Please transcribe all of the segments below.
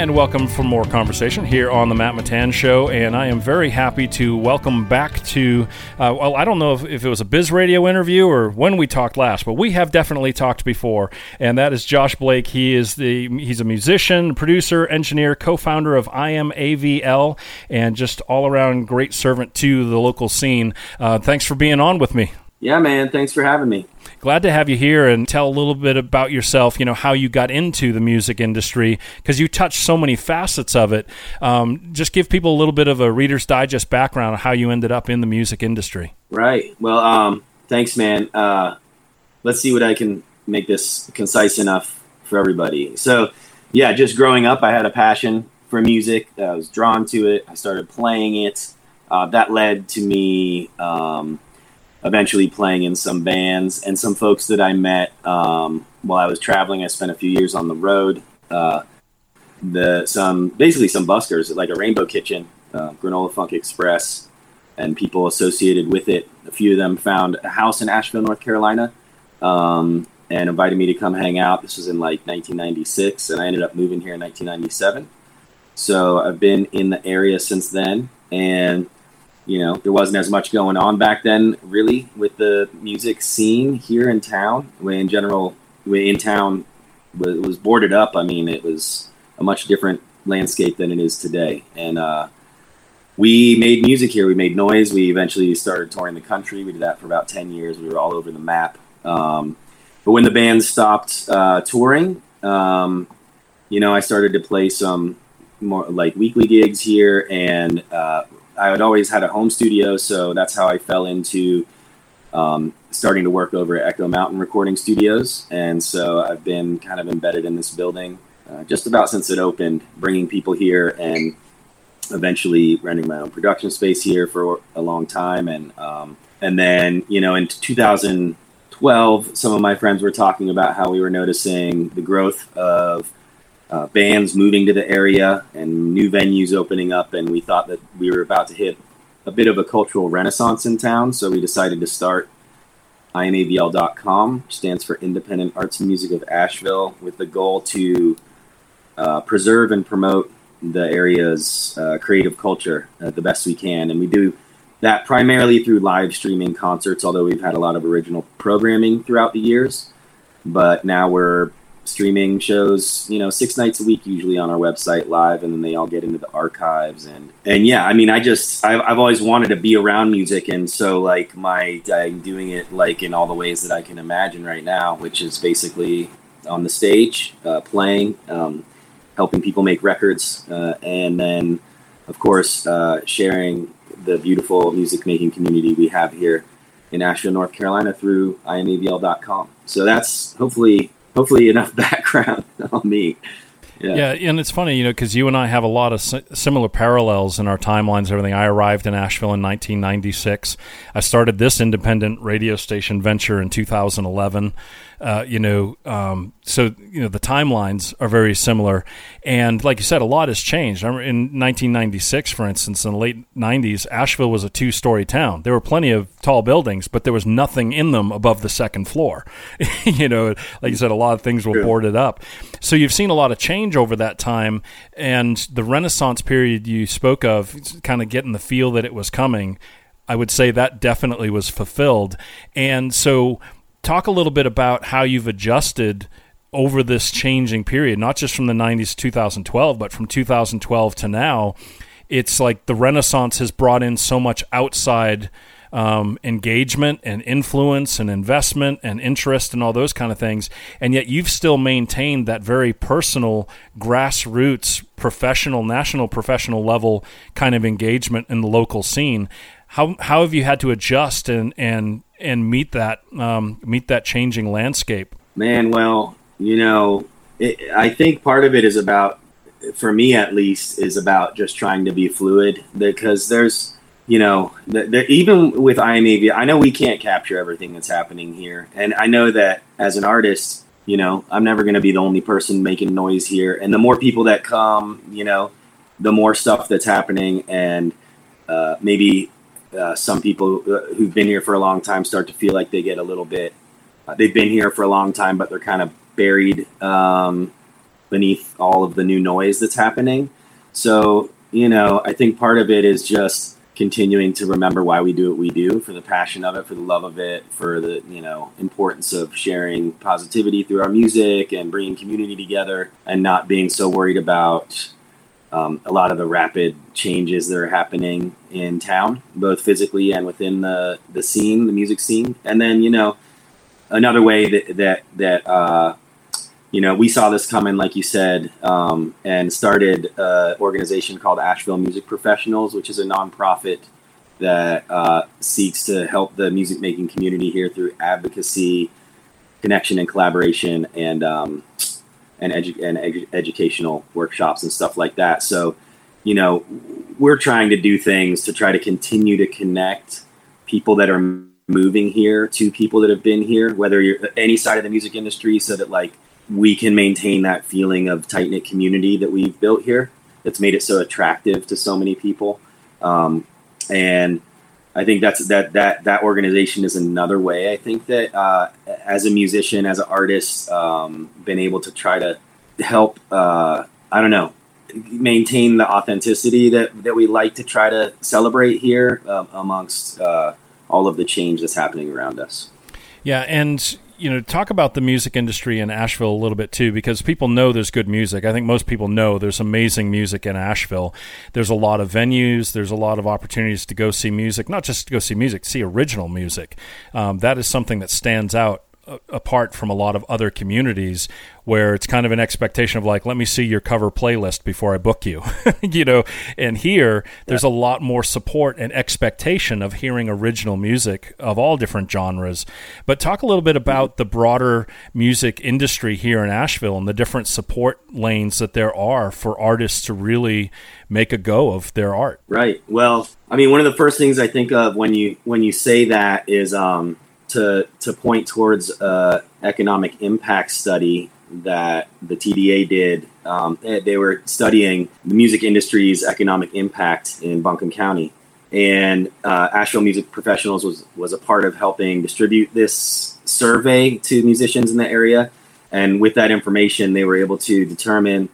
And welcome for more conversation here on the Matt Mittan Show. And I am very happy to welcome back to, uh, well, I don't know if, if, it was a Biz Radio interview or when we talked last, but we have definitely talked before. And that is Josh Blake. He is the he's a musician, producer, engineer, co-founder of IamAVL, and just all around great servant to the local scene. Uh, thanks for being on with me. Yeah, man. Thanks for having me. Glad to have you here and tell a little bit about yourself, you know, how you got into the music industry, because you touch so many facets of it. Um, just give people a little bit of a Reader's Digest background on how you ended up in the music industry. Right. Well, um, thanks, man. Uh, let's see what I can make this concise enough for everybody. So, yeah, just growing up, I had a passion for music. I was drawn to it. I started playing it. Uh, that led to me. Um, eventually playing in some bands and some folks that I met um, while I was traveling. I spent a few years on the road. Uh, the some basically some buskers like a Rainbow Kitchen, uh, Granola Funk Express, and people associated with it. A few of them found a house in Asheville, North Carolina, um, and invited me to come hang out. This was in like 1996, and I ended up moving here in 1997. So I've been in the area since then, and you know, there wasn't as much going on back then, really, with the music scene here in town. In general, in town was, was boarded up. I mean, it was a much different landscape than it is today. And uh, we made music here. We made noise. We eventually started touring the country. We did that for about ten years. We were all over the map. Um, but when the band stopped uh, touring, um, you know, I started to play some more like weekly gigs here and uh, I had always had a home studio, so that's how I fell into um, starting to work over at Echo Mountain Recording Studios. And so I've been kind of embedded in this building uh, just about since it opened, bringing people here and eventually renting my own production space here for a long time. And um, and then you know in 2012, some of my friends were talking about how we were noticing the growth of uh, bands moving to the area and new venues opening up, and we thought that we were about to hit a bit of a cultural renaissance in town. So we decided to start IamAVL.com, which stands for Independent Arts and Music of Asheville, with the goal to uh, preserve and promote the area's uh, creative culture uh, the best we can. And we do that primarily through live streaming concerts, although we've had a lot of original programming throughout the years. But now we're streaming shows, you know, six nights a week usually on our website live, and then they all get into the archives and and yeah, I mean, I just I've, I've always wanted to be around music, and so like my I'm doing it like in all the ways that I can imagine right now, which is basically on the stage, uh, playing, um, helping people make records, uh, and then of course uh, sharing the beautiful music making community we have here in Asheville, North Carolina through iamavl.com. So that's hopefully hopefully enough background on me. Yeah. yeah, and it's funny, you know, because you and I have a lot of similar parallels in our timelines. Everything. I arrived in Asheville in 1996. I started this independent radio station venture in 2011. Uh, you know, um, so you know the timelines are very similar, and like you said, a lot has changed. in 1996, for instance, in the late 90s, Asheville was a two-story town. There were plenty of tall buildings, but there was nothing in them above the second floor. you know, like you said, a lot of things were True. boarded up. So you've seen a lot of change over that time, and the Renaissance period you spoke of, kind of getting the feel that it was coming. I would say that definitely was fulfilled, and so talk a little bit about how you've adjusted over this changing period, not just from the 90s to 2012, but from 2012 to now. It's like the Renaissance has brought in so much outside um, engagement and influence and investment and interest and all those kind of things. And yet you've still maintained that very personal, grassroots, professional, national professional level kind of engagement in the local scene. How, how have you had to adjust and, and and meet that um, meet that changing landscape? Man, well, you know, it, I think part of it is about, for me at least, is about just trying to be fluid because there's, you know, the, the, even with IMAV, I know we can't capture everything that's happening here, and I know that as an artist, you know, I'm never going to be the only person making noise here, and the more people that come, you know, the more stuff that's happening, and uh, maybe uh, some people uh, who've been here for a long time start to feel like they get a little bit. Uh, they've been here for a long time, but they're kind of buried um, beneath all of the new noise that's happening. So, you know, I think part of it is just continuing to remember why we do what we do for the passion of it, for the love of it, for the, you know, importance of sharing positivity through our music and bringing community together and not being so worried about um, a lot of the rapid changes that are happening in town, both physically and within the, the scene, the music scene. And then, you know, another way that, that, that, uh, you know, we saw this coming, like you said, um, and started an organization called Asheville Music Professionals, which is a nonprofit that uh, seeks to help the music making community here through advocacy, connection, and collaboration, and um, and, edu- and edu- educational workshops and stuff like that. So, you know, we're trying to do things to try to continue to connect people that are moving here to people that have been here, whether you're any side of the music industry, so that like we can maintain that feeling of tight knit community that we've built here. That's made it so attractive to so many people, um, and I think that's that that that organization is another way. I think that uh, as a musician, as an artist, um, been able to try to help. Uh, I don't know, maintain the authenticity that that we like to try to celebrate here uh, amongst all of the change that's happening around us. Yeah, and you know, talk about the music industry in Asheville a little bit too, because people know there's good music. I think most people know there's amazing music in Asheville. There's a lot of venues, there's a lot of opportunities to go see music, not just to go see music, see original music. Um, that is something that stands out apart from a lot of other communities where it's kind of an expectation of like let me see your cover playlist before i book you you know? And here there's yeah. a lot more support and expectation of hearing original music of all different genres. But talk a little bit about the broader music industry here in asheville and the different support lanes that there are for artists to really make a go of their art. Right. Well i mean one of the first things i think of when you when you say that is um to to point towards a economic impact study that the TDA did. Um, they, they, were studying the music industry's economic impact in Buncombe County, and uh, Asheville Music Professionals was was a part of helping distribute this survey to musicians in the area. And with that information, they were able to determine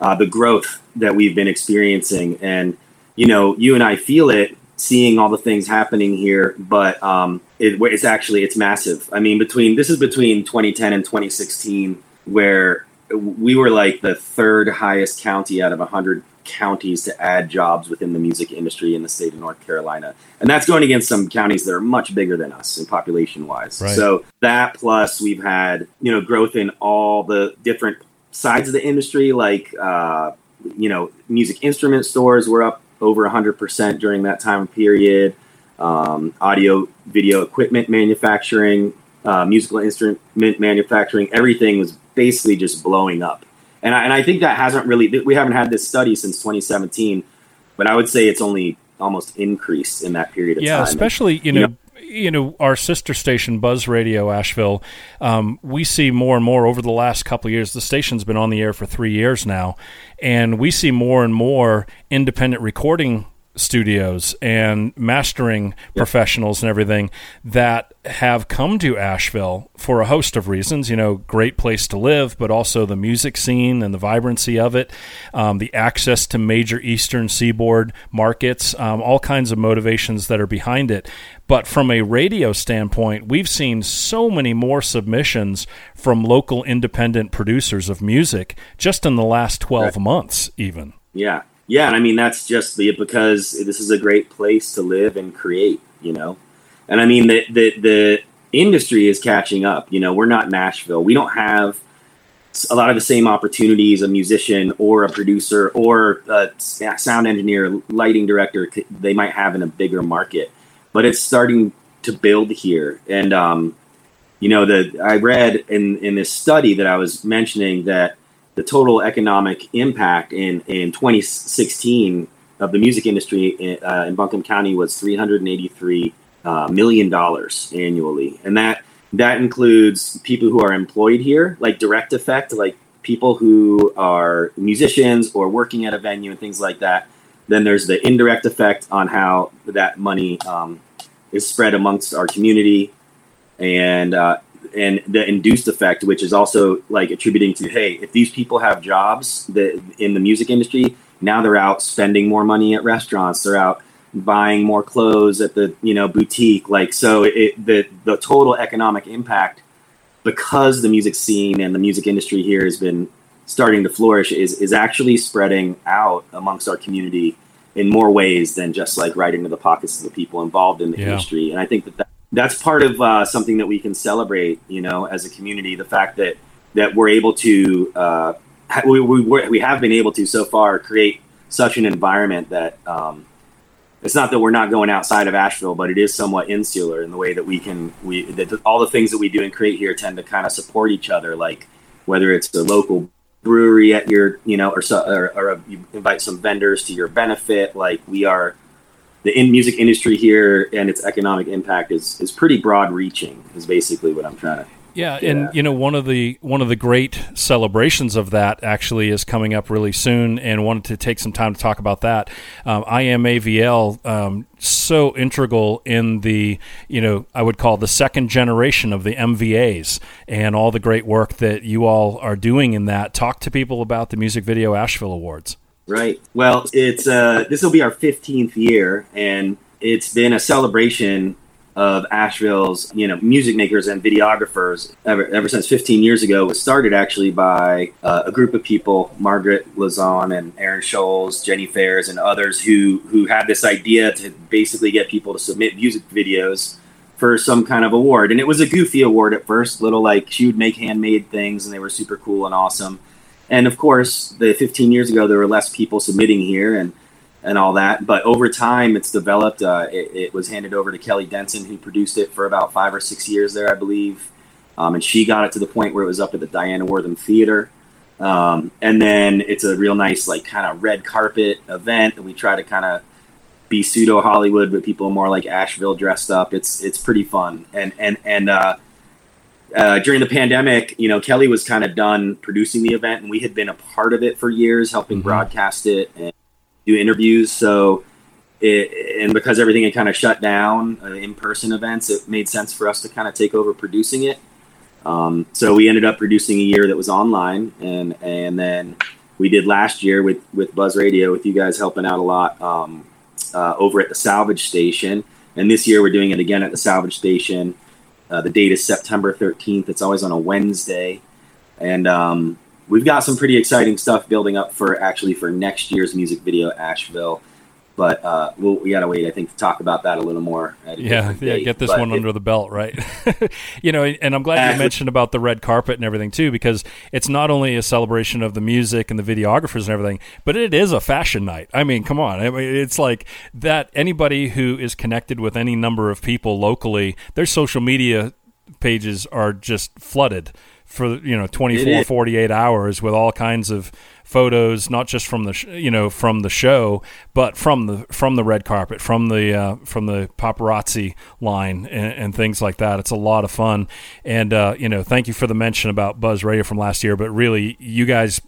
uh, the growth that we've been experiencing. And you know, you and I feel it seeing all the things happening here, but um, it, it's actually it's massive. I mean, between this is between 2010 and 2016, where we were like the third highest county out of 100 counties to add jobs within the music industry in the state of North Carolina, and that's going against some counties that are much bigger than us in population wise. Right. So that plus we've had you know growth in all the different sides of the industry, like uh, you know music instrument stores were up over 100% during that time period. Um, audio, video equipment manufacturing, uh, musical instrument manufacturing, everything was basically just blowing up. And I, and I think that hasn't really, we haven't had this study since 2017, but I would say it's only almost increased in that period of yeah, time. Yeah, especially, you know, you know you know our sister station buzz radio asheville um, we see more and more over the last couple years the station's been on the air for three years now and we see more and more independent recording studios and mastering yep. professionals and everything that have come to Asheville for a host of reasons. You know, great place to live, but also the music scene and the vibrancy of it, um, the access to major Eastern Seaboard markets, um, all kinds of motivations that are behind it. But from a radio standpoint, we've seen so many more submissions from local independent producers of music just in the last 12 right. months, even. Yeah, yeah, and I mean that's just the because this is a great place to live and create, you know. And I mean the the the industry is catching up. You know, we're not Nashville. We don't have a lot of the same opportunities a musician or a producer or a sound engineer, lighting director they might have in a bigger market. But it's starting to build here, and um, you know, the I read in in this study that I was mentioning that the total economic impact in, in 2016 of the music industry in, uh, in Buncombe County was 383 uh, million dollars annually, and that that includes people who are employed here, like direct effect, like people who are musicians or working at a venue and things like that. Then there's the indirect effect on how that money um, is spread amongst our community, and uh, and the induced effect, which is also like attributing to, hey, if these people have jobs that in the music industry, now they're out spending more money at restaurants. They're out buying more clothes at the you know boutique. Like so, it, the the total economic impact because the music scene and the music industry here has been starting to flourish is is actually spreading out amongst our community in more ways than just like right into the pockets of the people involved in the yeah. industry. And I think that, that that's part of uh, something that we can celebrate, you know, as a community. The fact that that we're able to uh, we, we we have been able to so far create such an environment that um, it's not that we're not going outside of Asheville, but it is somewhat insular in the way that we can we that all the things that we do and create here tend to kind of support each other. Like whether it's a local brewery at your you know or or, or you invite some vendors to your benefit. Like we are the in music industry here and its economic impact is is pretty broad reaching. Is basically what I'm trying to yeah, and you know one of the one of the great celebrations of that actually is coming up really soon, and wanted to take some time to talk about that. Um, IamAVL um, so integral in the you know I would call the second generation of the MVAs and all the great work that you all are doing in that. Talk to people about the Music Video Asheville Awards. Right. Well, it's uh, this will be our 15th year, and it's been a celebration of Asheville's, you know, music makers and videographers ever, ever since 15 years ago was started actually by uh, a group of people, Margaret Lazon and Aaron Scholes, Jenny Fairs, and others who who had this idea to basically get people to submit music videos for some kind of award. And it was a goofy award at first, little like she would make handmade things and they were super cool and awesome. And of course, the 15 years ago there were less people submitting here and and all that. But over time, it's developed. Uh, it, it, was handed over to Kelly Denson, who produced it for about five or six years there, I believe. Um, and she got it to the point where it was up at the Diana Wortham Theater. Um, and then it's a real nice, like, kind of red carpet event. And we try to kind of be pseudo Hollywood, but people more like Asheville dressed up. It's it's pretty fun. And and and uh, uh, during the pandemic, you know, Kelly was kind of done producing the event, and we had been a part of it for years, helping mm-hmm. broadcast it and do interviews. So, it, and because everything had kind of shut down, uh, in-person events, it made sense for us to kind of take over producing it. Um, so we ended up producing a year that was online, and and then we did last year with with Buzz Radio with you guys helping out a lot um, uh, over at the Salvage Station, and this year we're doing it again at the Salvage Station. Uh, the date is September 13th. It's always on a Wednesday, and um, we've got some pretty exciting stuff building up for actually for next year's music video Asheville. But uh, we'll, we got to wait, I think, to talk about that a little more. yeah, yeah, get this but one it, under the belt, right? you know, and I'm glad you mentioned about the red carpet and everything too, because it's not only a celebration of the music and the videographers and everything, but it is a fashion night. I mean, come on, I mean, it's like that. Anybody who is connected with any number of people locally, their social media pages are just flooded for you know 24 48 hours with all kinds of photos, not just from the sh- you know from the show, but from the from the red carpet, from the uh, from the paparazzi line and, and, things like that. It's a lot of fun, and uh, you know, thank you for the mention about Buzz Radio from last year. But really, you guys,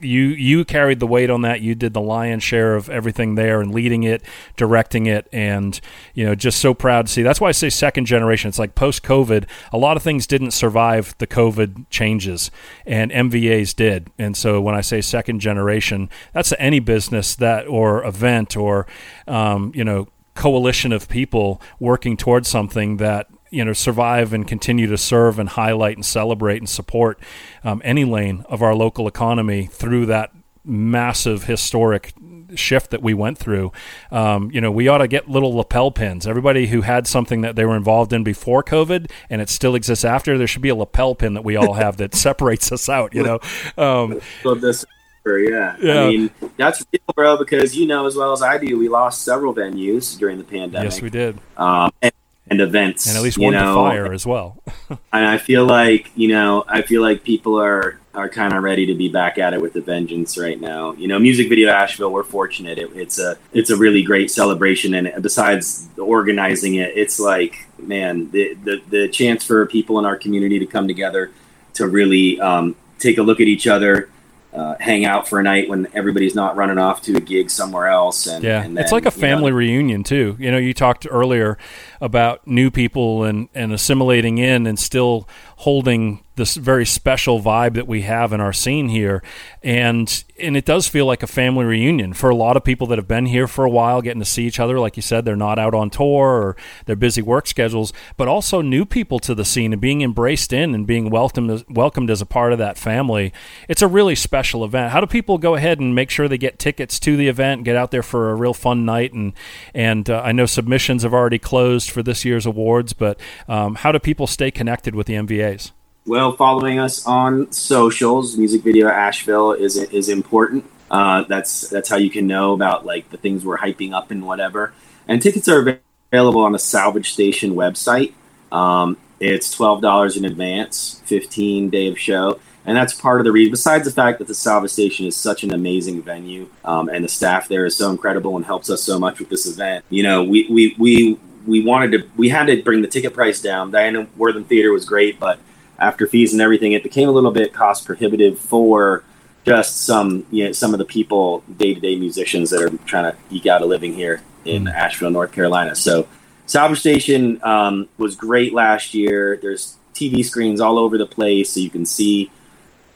you you carried the weight on that. You did the lion's share of everything there and leading it, directing it, and you know, just so proud to see. That's why I say second generation. It's like post COVID, a lot of things didn't survive the COVID changes, and MVAs did. And so when I say second generation. That's any business that or event or um, you know coalition of people working towards something that you know survive and continue to serve and highlight and celebrate and support um, any lane of our local economy through that massive historic shift that we went through. Um, you know, we ought to get little lapel pins. Everybody who had something that they were involved in before COVID and it still exists after, there should be a lapel pin that we all have that separates us out. You know, um, this yeah. yeah. I mean, that's real, bro, because you know as well as I do, we lost several venues during the pandemic. Yes, we did. Um, and, and, events. And at least one know, to fire as well. and I feel like, you know, I feel like people are are kind of ready to be back at it with the vengeance right now. You know, music video Asheville, we're fortunate. It, it's a it's a really great celebration, and besides organizing it, it's like man, the the, the chance for people in our community to come together to really um, take a look at each other uh, hang out for a night when everybody's not running off to a gig somewhere else. And yeah, and then, it's like a family know, reunion too. You know, you talked earlier about new people and and assimilating in and still holding this very special vibe that we have in our scene here, and and it does feel like a family reunion for a lot of people that have been here for a while, getting to see each other. Like you said, they're not out on tour or their busy work schedules, but also new people to the scene and being embraced in and being welcomed welcomed as a part of that family. It's a really special event. How do people go ahead and make sure they get tickets to the event, get out there for a real fun night? And and uh, I know submissions have already closed for this year's awards, but um, how do people stay connected with the MVAs? Well, following us on socials, Music Video Asheville is is important. Uh, that's that's how you can know about like the things we're hyping up and whatever. And tickets are available on the Salvage Station website. Um, it's twelve dollars in advance, fifteen day of show, and that's part of the reason. Besides the fact that the Salvage Station is such an amazing venue, um, and the staff there is so incredible and helps us so much with this event. You know, we we we we wanted to we had to bring the ticket price down. Diana Wortham Theater was great, but after fees and everything, it became a little bit cost prohibitive for just some you know, some of the people, day to day musicians that are trying to eke out a living here in mm. Asheville, North Carolina. So Salvage Station um, was great last year. There's TV screens all over the place, so you can see.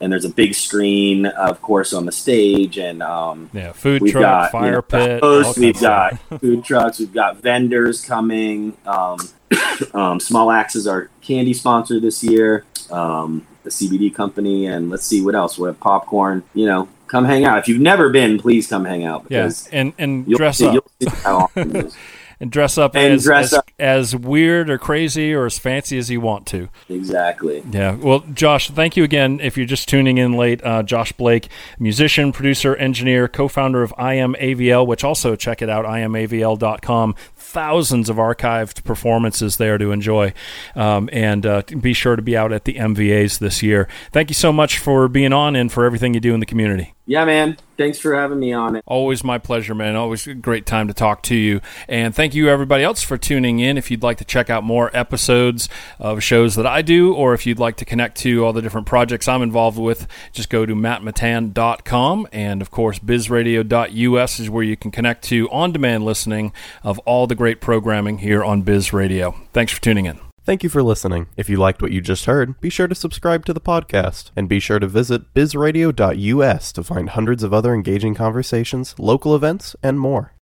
And there's a big screen, of course, on the stage, and um, yeah, food truck, got, fire you know, pit. Hosts, we've got food trucks, we've got vendors coming. Um, um, Small Axes are candy sponsor this year um, the CBD company, and let's see what else. We have popcorn. You know, come hang out. If you've never been, please come hang out. Yeah, and and dress see, up. and dress up and as, dress as, up. as weird or crazy or as fancy as you want to. Exactly. Yeah. Well, Josh, thank you again. If you're just tuning in late, uh, Josh Blake, musician, producer, engineer, co-founder of IamAVL, which also check it out, iamavl.com thousands of archived performances there to enjoy. Um, and uh, be sure to be out at the MVAs this year. Thank you so much for being on and for everything you do in the community. Yeah, man. Thanks for having me on it. Always my pleasure, man. Always a great time to talk to you. And thank you, everybody else, for tuning in. If you'd like to check out more episodes of shows that I do, or if you'd like to connect to all the different projects I'm involved with, just go to mattmittan.com. And of course, bizradio.us is where you can connect to on demand listening of all the great programming here on Biz Radio. Thanks for tuning in. Thank you for listening. If you liked what you just heard, be sure to subscribe to the podcast and be sure to visit bizradio.us to find hundreds of other engaging conversations, local events, and more.